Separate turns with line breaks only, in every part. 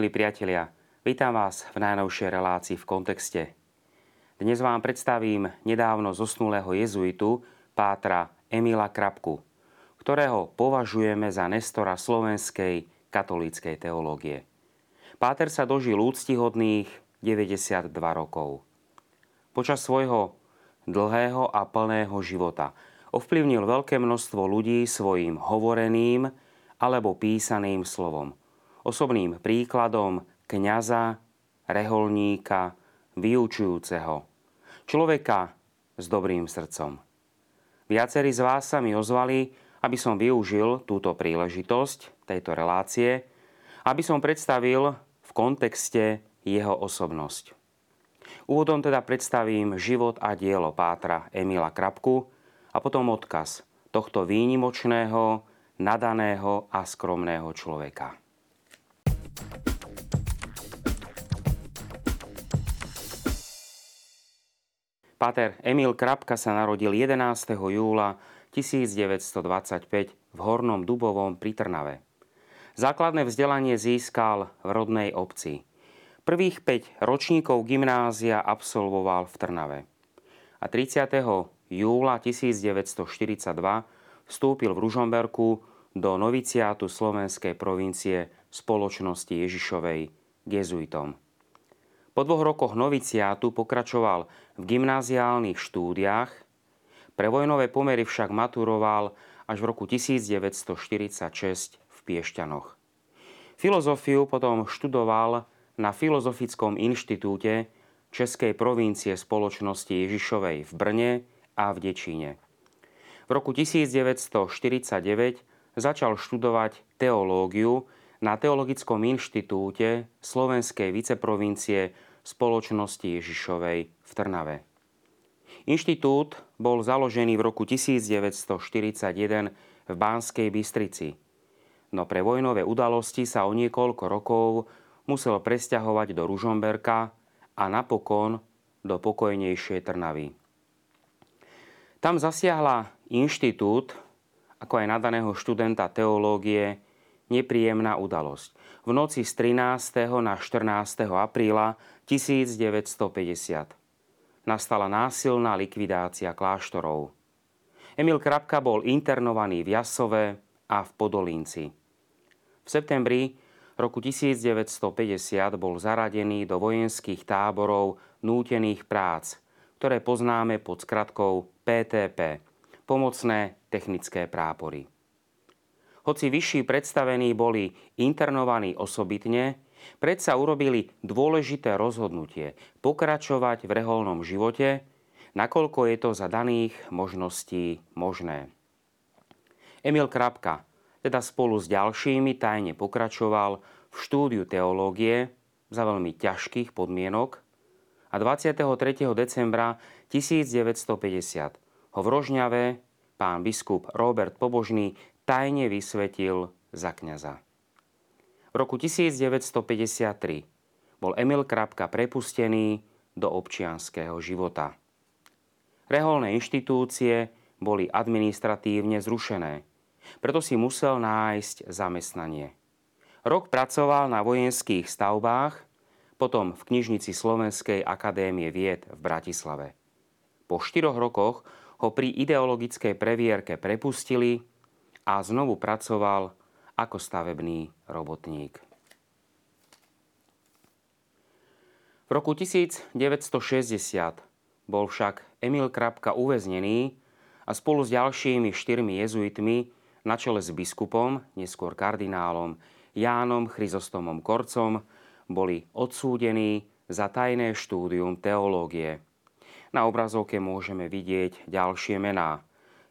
Milí priatelia, vítam vás v najnovšej relácii v kontexte. Dnes vám predstavím nedávno zosnulého jezuitu pátra Emila Krapku, ktorého považujeme za nestora slovenskej katolíckej teológie. Páter sa dožil úctihodných 92 rokov. Počas svojho dlhého a plného života ovplyvnil veľké množstvo ľudí svojim hovoreným alebo písaným slovom – osobným príkladom kňaza, reholníka, vyučujúceho, človeka s dobrým srdcom. Viacerí z vás sa mi ozvali, aby som využil túto príležitosť tejto relácie, aby som predstavil v kontexte jeho osobnosť. Úvodom teda predstavím život a dielo pátra Emila Krapku a potom odkaz tohto výnimočného, nadaného a skromného človeka. Páter Emil Krapka sa narodil 11. júla 1925 v Hornom Dubovom pri Trnave. Základné vzdelanie získal v rodnej obci. Prvých 5 ročníkov gymnázia absolvoval v Trnave. A 30. júla 1942 vstúpil v Ružomberku do noviciátu slovenskej provincie spoločnosti Ježišovej jezuitom. Po dvoch rokoch noviciátu pokračoval v gymnáziálnych štúdiách, pre vojnové pomery však maturoval až v roku 1946 v Piešťanoch. Filozofiu potom študoval na Filozofickom inštitúte Českej provincie spoločnosti Ježišovej v Brne a v Dečíne. V roku 1949 začal študovať teológiu na Teologickom inštitúte Slovenskej viceprovincie spoločnosti Ježišovej v Trnave. Inštitút bol založený v roku 1941 v Banskej Bystrici, no pre vojnové udalosti sa o niekoľko rokov musel presťahovať do Ružomberka a napokon do pokojnejšej Trnavy. Tam zasiahla inštitút, ako aj nadaného študenta teológie, nepríjemná udalosť. V noci z 13. na 14. apríla 1950 nastala násilná likvidácia kláštorov. Emil Krapka bol internovaný v Jasove a v Podolínci. V septembri roku 1950 bol zaradený do vojenských táborov nútených prác, ktoré poznáme pod skratkou PTP, pomocné technické prápory. Hoci vyšší predstavení boli internovaní osobitne, predsa urobili dôležité rozhodnutie pokračovať v reholnom živote, nakoľko je to za daných možností možné. Emil Krapka teda spolu s ďalšími tajne pokračoval v štúdiu teológie za veľmi ťažkých podmienok a 23. decembra 1950 ho v Rožňave pán biskup Robert Pobožný tajne vysvetil za kňaza. V roku 1953 bol Emil Krapka prepustený do občianského života. Reholné inštitúcie boli administratívne zrušené, preto si musel nájsť zamestnanie. Rok pracoval na vojenských stavbách, potom v knižnici Slovenskej akadémie vied v Bratislave. Po štyroch rokoch ho pri ideologickej previerke prepustili a znovu pracoval ako stavebný robotník. V roku 1960 bol však Emil Krapka uväznený a spolu s ďalšími štyrmi jezuitmi na čele s biskupom, neskôr kardinálom Jánom Chryzostomom Korcom, boli odsúdení za tajné štúdium teológie. Na obrazovke môžeme vidieť ďalšie mená.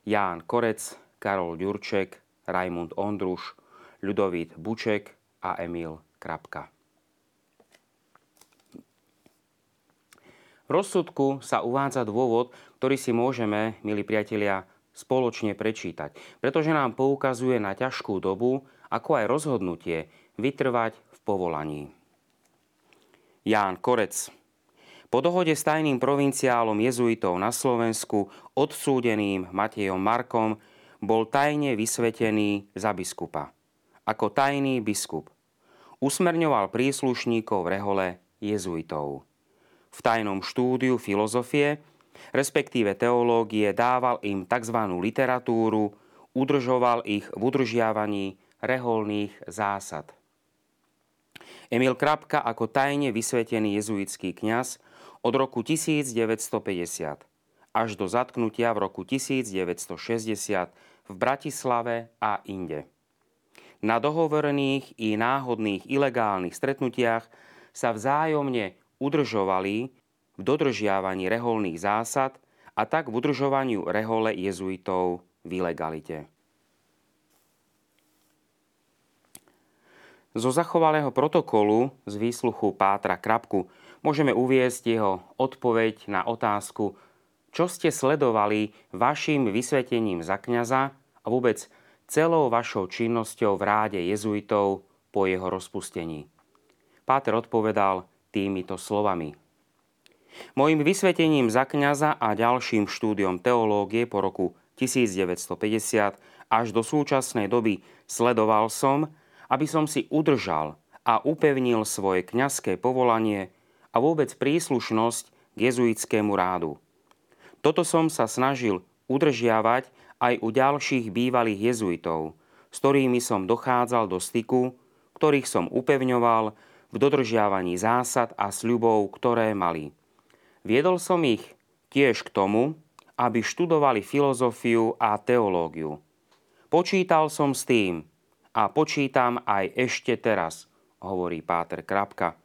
Ján Korec, Karol Ďurček, Rajmund Ondruš, Ľudovít Buček a Emil Krapka. V rozsudku sa uvádza dôvod, ktorý si môžeme, milí priatelia, spoločne prečítať, pretože nám poukazuje na ťažkú dobu, ako aj rozhodnutie vytrvať v povolaní. Ján Korec po dohode s tajným provinciálom jezuitov na Slovensku, odsúdeným Matejom Markom, bol tajne vysvetený za biskupa. Ako tajný biskup. usmerňoval príslušníkov rehole jezuitov. V tajnom štúdiu filozofie, respektíve teológie, dával im tzv. literatúru, udržoval ich v udržiavaní reholných zásad. Emil Krapka ako tajne vysvetený jezuitský kňaz od roku 1950 až do zatknutia v roku 1960 v Bratislave a inde. Na dohovorených i náhodných ilegálnych stretnutiach sa vzájomne udržovali v dodržiavaní reholných zásad a tak v udržovaniu rehole jezuitov v ilegalite. Zo zachovalého protokolu z výsluchu Pátra Krapku môžeme uviesť jeho odpoveď na otázku, čo ste sledovali vašim vysvetením za kňaza a vôbec celou vašou činnosťou v ráde jezuitov po jeho rozpustení. Páter odpovedal týmito slovami. Mojím vysvetením za kňaza a ďalším štúdiom teológie po roku 1950 až do súčasnej doby sledoval som, aby som si udržal a upevnil svoje kňazské povolanie a vôbec príslušnosť k jezuitskému rádu. Toto som sa snažil udržiavať aj u ďalších bývalých jezuitov, s ktorými som dochádzal do styku, ktorých som upevňoval v dodržiavaní zásad a sľubov, ktoré mali. Viedol som ich tiež k tomu, aby študovali filozofiu a teológiu. Počítal som s tým, a počítam aj ešte teraz, hovorí Páter Krapka,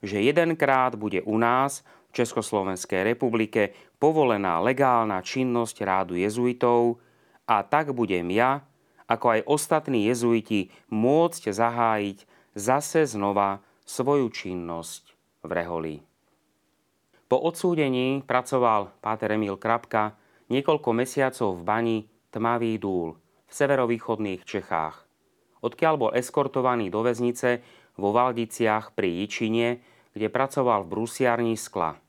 že jedenkrát bude u nás v Československej republike povolená legálna činnosť rádu jezuitov a tak budem ja, ako aj ostatní jezuiti, môcť zahájiť zase znova svoju činnosť v Reholi. Po odsúdení pracoval Páter Emil Krapka niekoľko mesiacov v bani Tmavý dúl v severovýchodných Čechách odkiaľ bol eskortovaný do väznice vo Valdiciach pri Jičine, kde pracoval v brusiarni skla.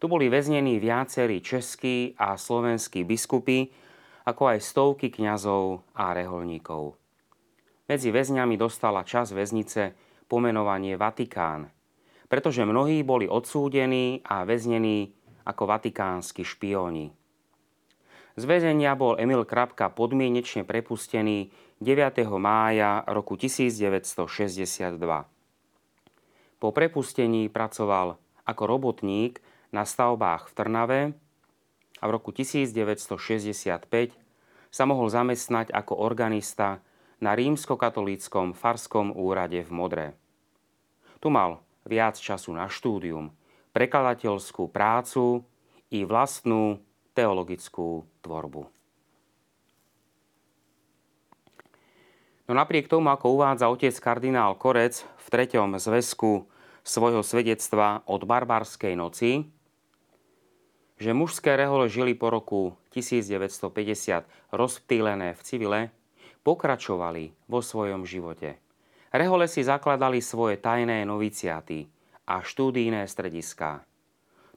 Tu boli väznení viacerí českí a slovenskí biskupy, ako aj stovky kňazov a reholníkov. Medzi väzňami dostala čas väznice pomenovanie Vatikán, pretože mnohí boli odsúdení a väznení ako vatikánsky špióni. Z väzenia bol Emil Krapka podmienečne prepustený 9. mája roku 1962. Po prepustení pracoval ako robotník na stavbách v Trnave a v roku 1965 sa mohol zamestnať ako organista na rímskokatolíckom farskom úrade v Modre. Tu mal viac času na štúdium, prekladateľskú prácu i vlastnú teologickú tvorbu. No napriek tomu, ako uvádza otec kardinál Korec v treťom zväzku svojho svedectva od barbarskej noci, že mužské rehole žili po roku 1950 rozptýlené v civile, pokračovali vo svojom živote. Rehole si zakladali svoje tajné noviciaty a štúdijné strediská.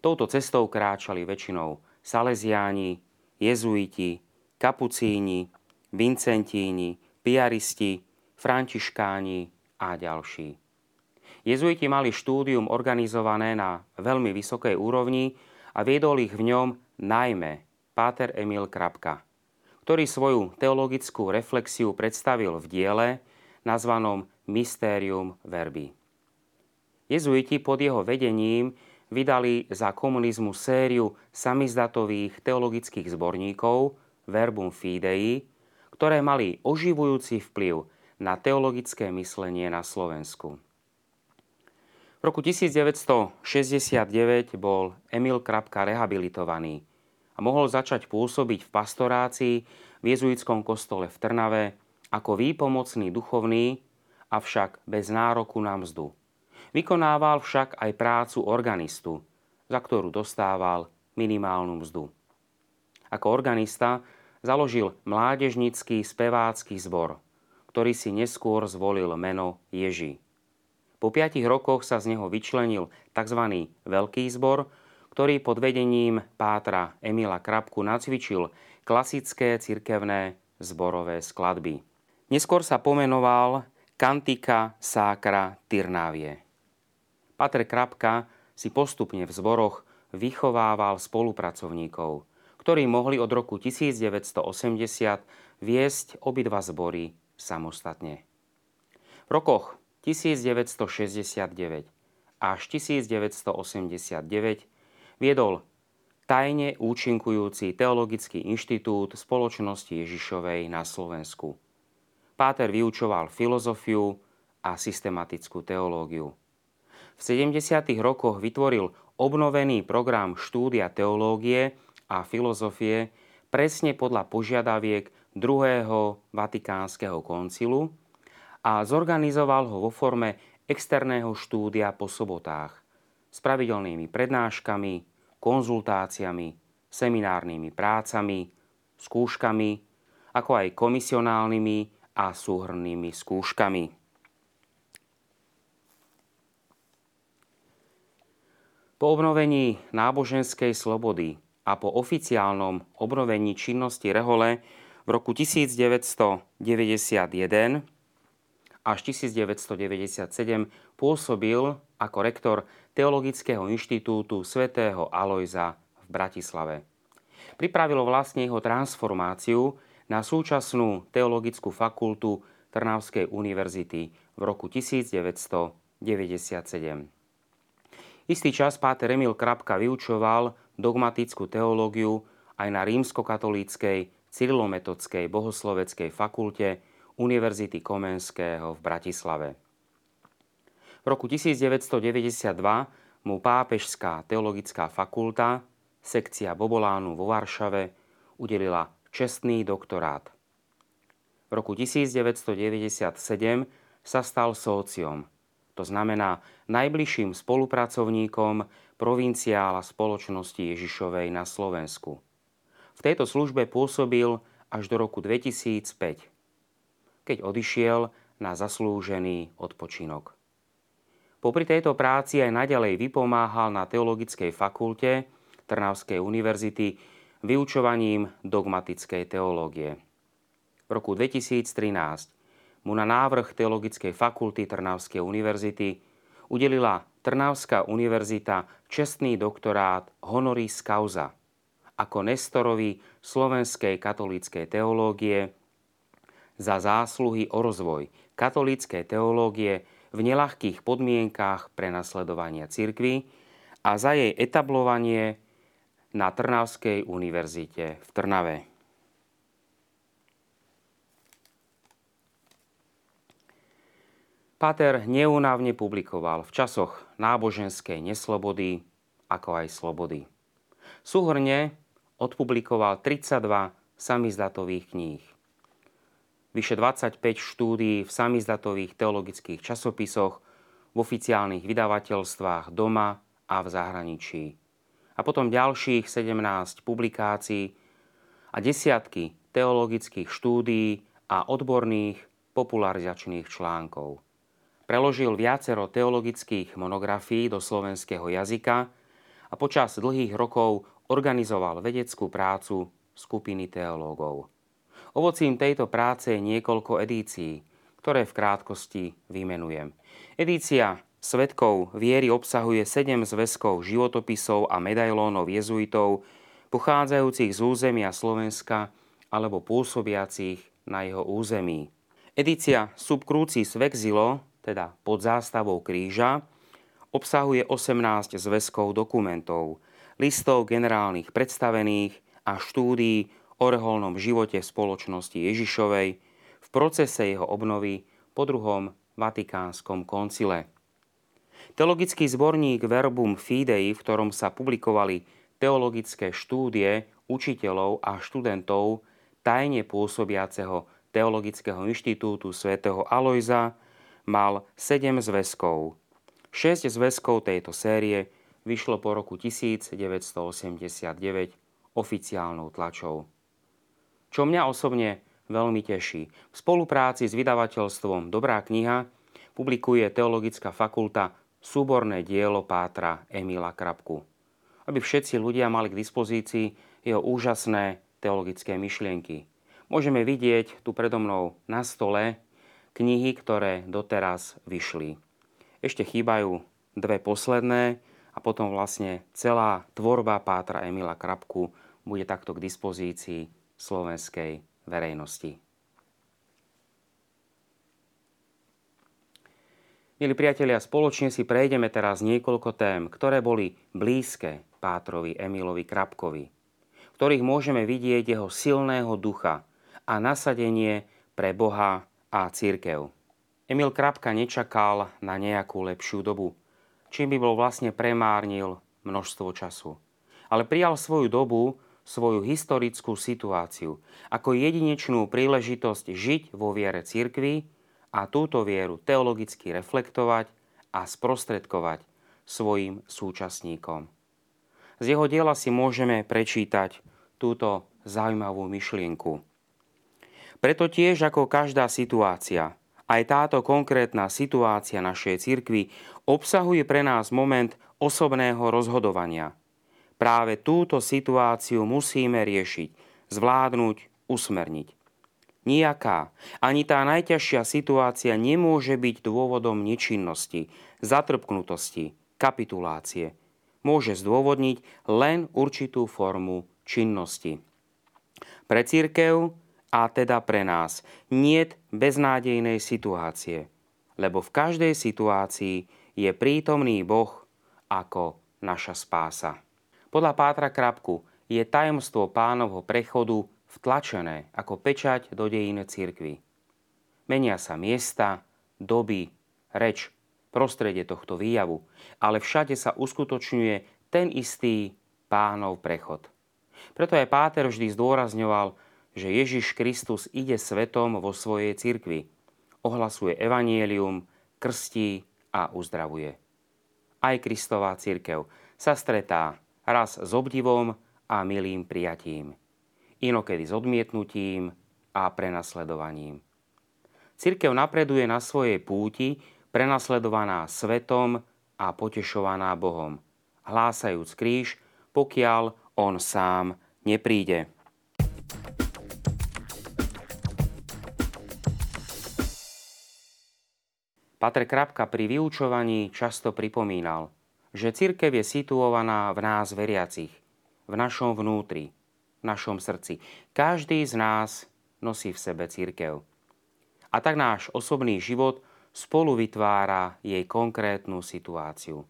Touto cestou kráčali väčšinou Salesiáni, jezuiti, kapucíni, vincentíni, piaristi, františkáni a ďalší. Jezuiti mali štúdium organizované na veľmi vysokej úrovni a viedol ich v ňom najmä Páter Emil Krapka, ktorý svoju teologickú reflexiu predstavil v diele nazvanom Mysterium Verbi. Jezuiti pod jeho vedením vydali za komunizmu sériu samizdatových teologických zborníkov Verbum Fidei, ktoré mali oživujúci vplyv na teologické myslenie na Slovensku. V roku 1969 bol Emil Krapka rehabilitovaný a mohol začať pôsobiť v pastorácii v jezuitskom kostole v Trnave ako výpomocný duchovný, avšak bez nároku na mzdu. Vykonával však aj prácu organistu, za ktorú dostával minimálnu mzdu. Ako organista založil mládežnický spevácky zbor, ktorý si neskôr zvolil meno Ježi. Po piatich rokoch sa z neho vyčlenil tzv. Veľký zbor, ktorý pod vedením pátra Emila Krapku nacvičil klasické cirkevné zborové skladby. Neskôr sa pomenoval Kantika Sacra Tyrnavie. Pater Krapka si postupne v zboroch vychovával spolupracovníkov, ktorí mohli od roku 1980 viesť obidva zbory samostatne. V rokoch 1969 až 1989 viedol tajne účinkujúci Teologický inštitút Spoločnosti Ježišovej na Slovensku. Páter vyučoval filozofiu a systematickú teológiu. V 70. rokoch vytvoril obnovený program štúdia teológie a filozofie presne podľa požiadaviek druhého Vatikánskeho koncilu a zorganizoval ho vo forme externého štúdia po sobotách s pravidelnými prednáškami, konzultáciami, seminárnymi prácami, skúškami, ako aj komisionálnymi a súhrnými skúškami. Po obnovení náboženskej slobody a po oficiálnom obnovení činnosti Rehole v roku 1991 až 1997 pôsobil ako rektor Teologického inštitútu svätého Alojza v Bratislave. Pripravilo vlastne jeho transformáciu na súčasnú teologickú fakultu Trnavskej univerzity v roku 1997. Istý čas páter Emil Krapka vyučoval dogmatickú teológiu aj na rímskokatolíckej cyrilometodskej bohosloveckej fakulte Univerzity Komenského v Bratislave. V roku 1992 mu Pápežská teologická fakulta, sekcia Bobolánu vo Varšave, udelila čestný doktorát. V roku 1997 sa stal sóciom, to znamená najbližším spolupracovníkom provinciála spoločnosti Ježišovej na Slovensku. V tejto službe pôsobil až do roku 2005 keď odišiel na zaslúžený odpočinok. Popri tejto práci aj naďalej vypomáhal na Teologickej fakulte Trnavskej univerzity vyučovaním dogmatickej teológie. V roku 2013 mu na návrh Teologickej fakulty Trnavskej univerzity udelila Trnavská univerzita čestný doktorát honoris causa ako Nestorovi slovenskej katolíckej teológie za zásluhy o rozvoj katolíckej teológie v nelahkých podmienkách prenasledovania cirkvy a za jej etablovanie na Trnavskej univerzite v Trnave. Pater neúnavne publikoval v časoch náboženskej neslobody, ako aj slobody. Súhrne odpublikoval 32 samizdatových kníh vyše 25 štúdií v samizdatových teologických časopisoch, v oficiálnych vydavateľstvách doma a v zahraničí. A potom ďalších 17 publikácií a desiatky teologických štúdií a odborných popularizačných článkov. Preložil viacero teologických monografií do slovenského jazyka a počas dlhých rokov organizoval vedeckú prácu skupiny teológov. Ovocím tejto práce je niekoľko edícií, ktoré v krátkosti vymenujem. Edícia Svetkov viery obsahuje 7 zväzkov životopisov a medailónov jezuitov, pochádzajúcich z územia Slovenska alebo pôsobiacich na jeho území. Edícia Subcrucis Vexilo, teda pod zástavou kríža, obsahuje 18 zväzkov dokumentov, listov generálnych predstavených a štúdií o reholnom živote spoločnosti Ježišovej v procese jeho obnovy po druhom Vatikánskom koncile. Teologický zborník Verbum Fidei, v ktorom sa publikovali teologické štúdie učiteľov a študentov tajne pôsobiaceho Teologického inštitútu svätého Alojza, mal 7 zväzkov. 6 zväzkov tejto série vyšlo po roku 1989 oficiálnou tlačou čo mňa osobne veľmi teší. V spolupráci s vydavateľstvom Dobrá kniha publikuje Teologická fakulta súborné dielo Pátra Emila Krapku. Aby všetci ľudia mali k dispozícii jeho úžasné teologické myšlienky. Môžeme vidieť tu predo mnou na stole knihy, ktoré doteraz vyšli. Ešte chýbajú dve posledné a potom vlastne celá tvorba Pátra Emila Krapku bude takto k dispozícii slovenskej verejnosti. Milí priatelia, spoločne si prejdeme teraz niekoľko tém, ktoré boli blízke Pátrovi Emilovi Krapkovi, v ktorých môžeme vidieť jeho silného ducha a nasadenie pre Boha a církev. Emil Krapka nečakal na nejakú lepšiu dobu, čím by bol vlastne premárnil množstvo času. Ale prijal svoju dobu, svoju historickú situáciu ako jedinečnú príležitosť žiť vo viere církvy a túto vieru teologicky reflektovať a sprostredkovať svojim súčasníkom. Z jeho diela si môžeme prečítať túto zaujímavú myšlienku. Preto tiež ako každá situácia, aj táto konkrétna situácia našej cirkvi obsahuje pre nás moment osobného rozhodovania. Práve túto situáciu musíme riešiť, zvládnuť, usmerniť. Nijaká, ani tá najťažšia situácia nemôže byť dôvodom nečinnosti, zatrpknutosti, kapitulácie. Môže zdôvodniť len určitú formu činnosti. Pre církev a teda pre nás niet beznádejnej situácie, lebo v každej situácii je prítomný Boh ako naša spása. Podľa Pátra Krapku je tajomstvo pánovho prechodu vtlačené ako pečať do dejín cirkvy. Menia sa miesta, doby, reč, prostredie tohto výjavu, ale všade sa uskutočňuje ten istý pánov prechod. Preto aj Páter vždy zdôrazňoval, že Ježiš Kristus ide svetom vo svojej cirkvi, ohlasuje evanielium, krstí a uzdravuje. Aj Kristová cirkev sa stretá raz s obdivom a milým prijatím inokedy s odmietnutím a prenasledovaním. Cirkev napreduje na svojej púti, prenasledovaná svetom a potešovaná Bohom, hlásajúc kríž, pokiaľ on sám nepríde. Patr Krapka pri vyučovaní často pripomínal, že cirkev je situovaná v nás veriacich, v našom vnútri, našom srdci. Každý z nás nosí v sebe církev. A tak náš osobný život spolu vytvára jej konkrétnu situáciu.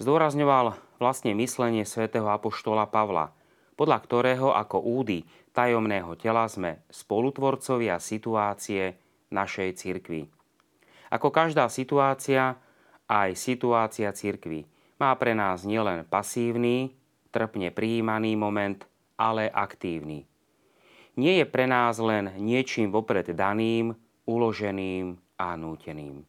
Zdôrazňoval vlastne myslenie svätého apoštola Pavla, podľa ktorého ako údy tajomného tela sme spolutvorcovia situácie našej cirkvi. Ako každá situácia, aj situácia cirkvi má pre nás nielen pasívny, trpne prijímaný moment, ale aktívny. Nie je pre nás len niečím vopred daným, uloženým a núteným.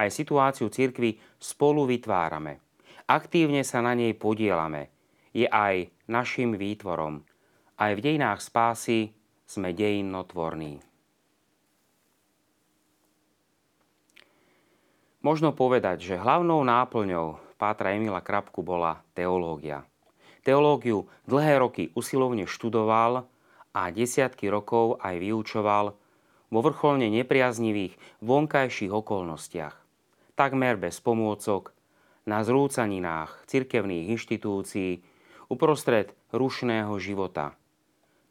Aj situáciu cirkvy spolu vytvárame. Aktívne sa na nej podielame. Je aj našim výtvorom. Aj v dejinách spásy sme dejinnotvorní. Možno povedať, že hlavnou náplňou Pátra Emila Krapku bola teológia. Teológiu dlhé roky usilovne študoval a desiatky rokov aj vyučoval vo vrcholne nepriaznivých vonkajších okolnostiach. Takmer bez pomôcok, na zrúcaninách cirkevných inštitúcií, uprostred rušného života.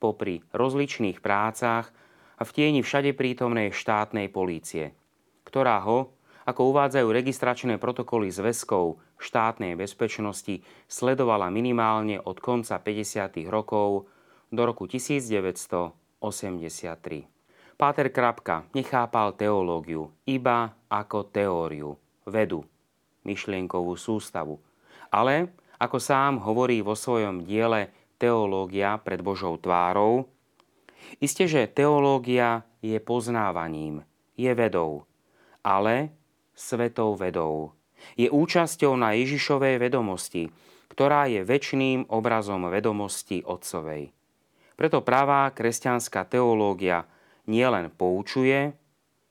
Popri rozličných prácach a v tieni všade prítomnej štátnej polície, ktorá ho, ako uvádzajú registračné protokoly zväzkov štátnej bezpečnosti, sledovala minimálne od konca 50. rokov do roku 1983. Páter Krapka nechápal teológiu iba ako teóriu, vedu, myšlienkovú sústavu. Ale, ako sám hovorí vo svojom diele Teológia pred Božou tvárou, isté, že teológia je poznávaním, je vedou, ale svetou vedou. Je účasťou na Ježišovej vedomosti, ktorá je väčšným obrazom vedomosti Otcovej. Preto pravá kresťanská teológia nielen poučuje,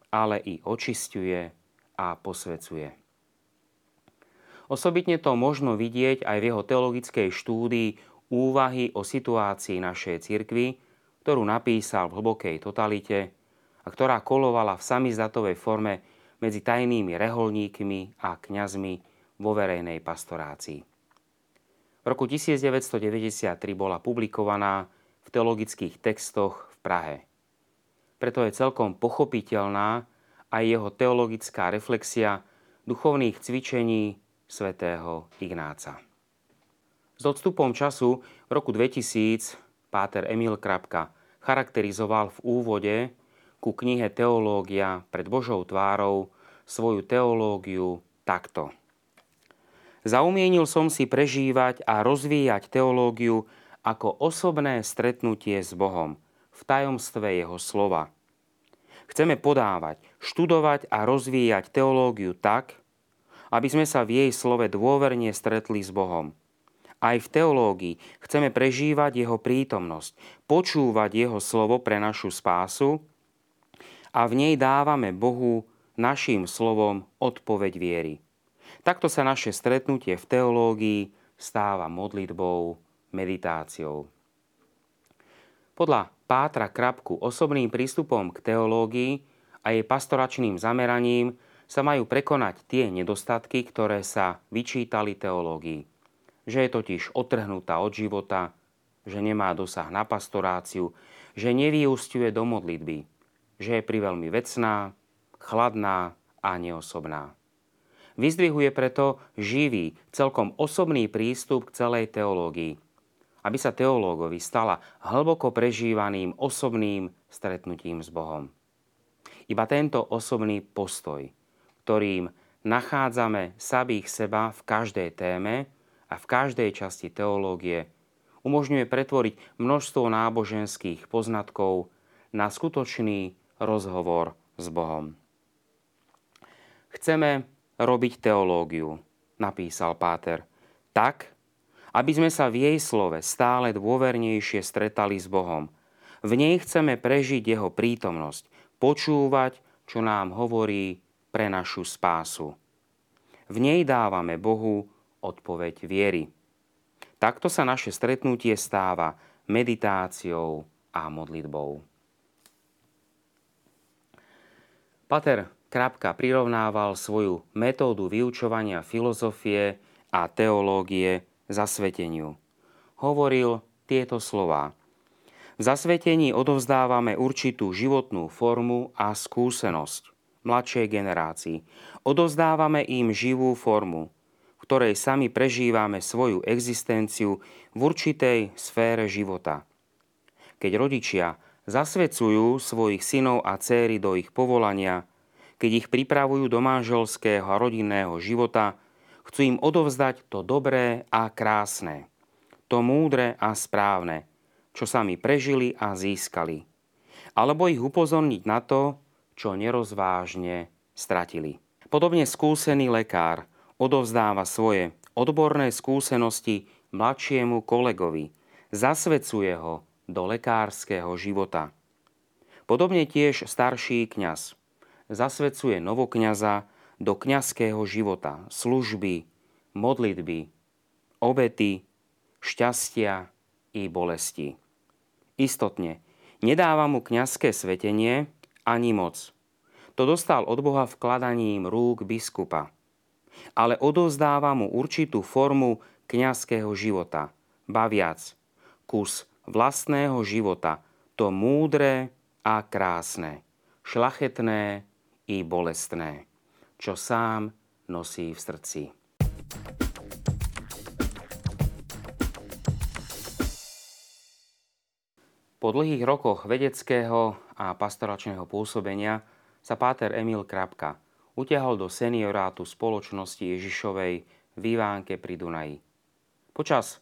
ale i očistuje a posvecuje. Osobitne to možno vidieť aj v jeho teologickej štúdii úvahy o situácii našej cirkvi, ktorú napísal v hlbokej totalite a ktorá kolovala v samizdatovej forme medzi tajnými reholníkmi a kňazmi vo verejnej pastorácii. V roku 1993 bola publikovaná v teologických textoch v Prahe. Preto je celkom pochopiteľná aj jeho teologická reflexia duchovných cvičení svätého Ignáca. S odstupom času v roku 2000 páter Emil Krapka charakterizoval v úvode ku knihe Teológia pred Božou tvárou svoju teológiu takto. Zaumienil som si prežívať a rozvíjať teológiu ako osobné stretnutie s Bohom v tajomstve Jeho slova. Chceme podávať, študovať a rozvíjať teológiu tak, aby sme sa v jej slove dôverne stretli s Bohom – aj v teológii chceme prežívať jeho prítomnosť, počúvať jeho slovo pre našu spásu a v nej dávame Bohu našim slovom odpoveď viery. Takto sa naše stretnutie v teológii stáva modlitbou, meditáciou. Podľa Pátra Krapku osobným prístupom k teológii a jej pastoračným zameraním sa majú prekonať tie nedostatky, ktoré sa vyčítali teológii že je totiž otrhnutá od života, že nemá dosah na pastoráciu, že nevyústiuje do modlitby, že je priveľmi vecná, chladná a neosobná. Vyzdvihuje preto živý, celkom osobný prístup k celej teológii, aby sa teológovi stala hlboko prežívaným osobným stretnutím s Bohom. Iba tento osobný postoj, ktorým nachádzame samých seba v každej téme, a v každej časti teológie umožňuje pretvoriť množstvo náboženských poznatkov na skutočný rozhovor s Bohom. Chceme robiť teológiu, napísal Páter, tak, aby sme sa v jej slove stále dôvernejšie stretali s Bohom. V nej chceme prežiť jeho prítomnosť, počúvať, čo nám hovorí pre našu spásu. V nej dávame Bohu odpoveď viery. Takto sa naše stretnutie stáva meditáciou a modlitbou. Pater Krapka prirovnával svoju metódu vyučovania filozofie a teológie zasveteniu. Hovoril tieto slová. V zasvetení odovzdávame určitú životnú formu a skúsenosť mladšej generácii. Odovzdávame im živú formu, ktorej sami prežívame svoju existenciu v určitej sfére života. Keď rodičia zasvedcujú svojich synov a céry do ich povolania, keď ich pripravujú do manželského a rodinného života, chcú im odovzdať to dobré a krásne, to múdre a správne, čo sami prežili a získali. Alebo ich upozorniť na to, čo nerozvážne stratili. Podobne skúsený lekár odovzdáva svoje odborné skúsenosti mladšiemu kolegovi, zasvedcuje ho do lekárskeho života. Podobne tiež starší kňaz zasvedcuje novokňaza do kňazského života, služby, modlitby, obety, šťastia i bolesti. Istotne, nedáva mu kňazské svetenie ani moc. To dostal od Boha vkladaním rúk biskupa – ale odozdáva mu určitú formu kňazského života. Baviac, kus vlastného života, to múdre a krásne, šlachetné i bolestné, čo sám nosí v srdci. Po dlhých rokoch vedeckého a pastoračného pôsobenia sa páter Emil Krapka – utiahol do seniorátu spoločnosti Ježišovej v Ivánke pri Dunaji. Počas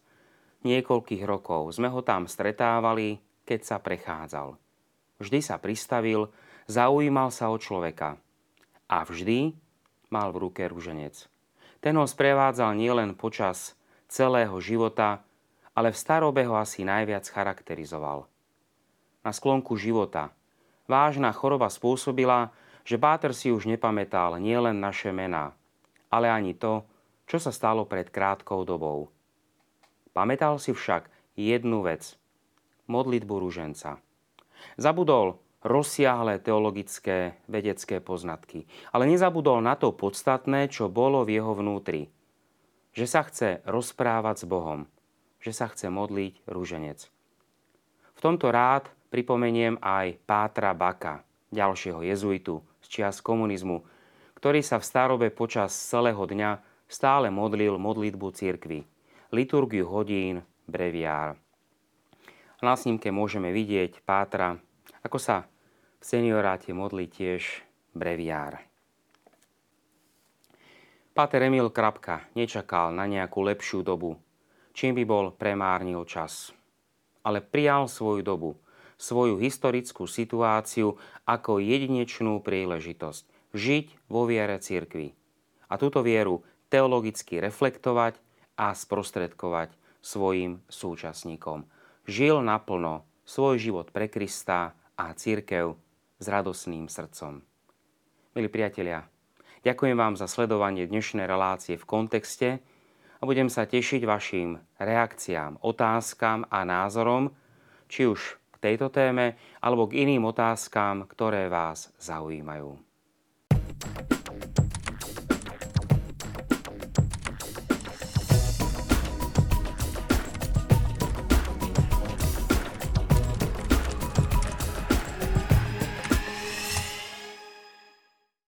niekoľkých rokov sme ho tam stretávali, keď sa prechádzal. Vždy sa pristavil, zaujímal sa o človeka. A vždy mal v ruke ruženec. Ten ho sprevádzal nielen počas celého života, ale v starobe ho asi najviac charakterizoval. Na sklonku života vážna choroba spôsobila, že Báter si už nepamätal nielen naše mená, ale ani to, čo sa stalo pred krátkou dobou. Pamätal si však jednu vec. Modlitbu ruženca. Zabudol rozsiahle teologické vedecké poznatky. Ale nezabudol na to podstatné, čo bolo v jeho vnútri. Že sa chce rozprávať s Bohom. Že sa chce modliť rúženec. V tomto rád pripomeniem aj Pátra Baka, ďalšieho jezuitu z čias komunizmu, ktorý sa v starobe počas celého dňa stále modlil modlitbu cirkvy, liturgiu hodín, breviár. Na snímke môžeme vidieť Pátra, ako sa v senioráte modlí tiež breviár. Páter Emil Krapka nečakal na nejakú lepšiu dobu, čím by bol premárnil čas. Ale prijal svoju dobu, svoju historickú situáciu ako jedinečnú príležitosť žiť vo viere cirkvi. A túto vieru teologicky reflektovať a sprostredkovať svojim súčasníkom žil naplno svoj život pre Krista a církev s radosným srdcom. Milí priatelia, ďakujem vám za sledovanie dnešnej relácie v kontexte a budem sa tešiť vašim reakciám, otázkam a názorom, či už k tejto téme alebo k iným otázkam, ktoré vás zaujímajú.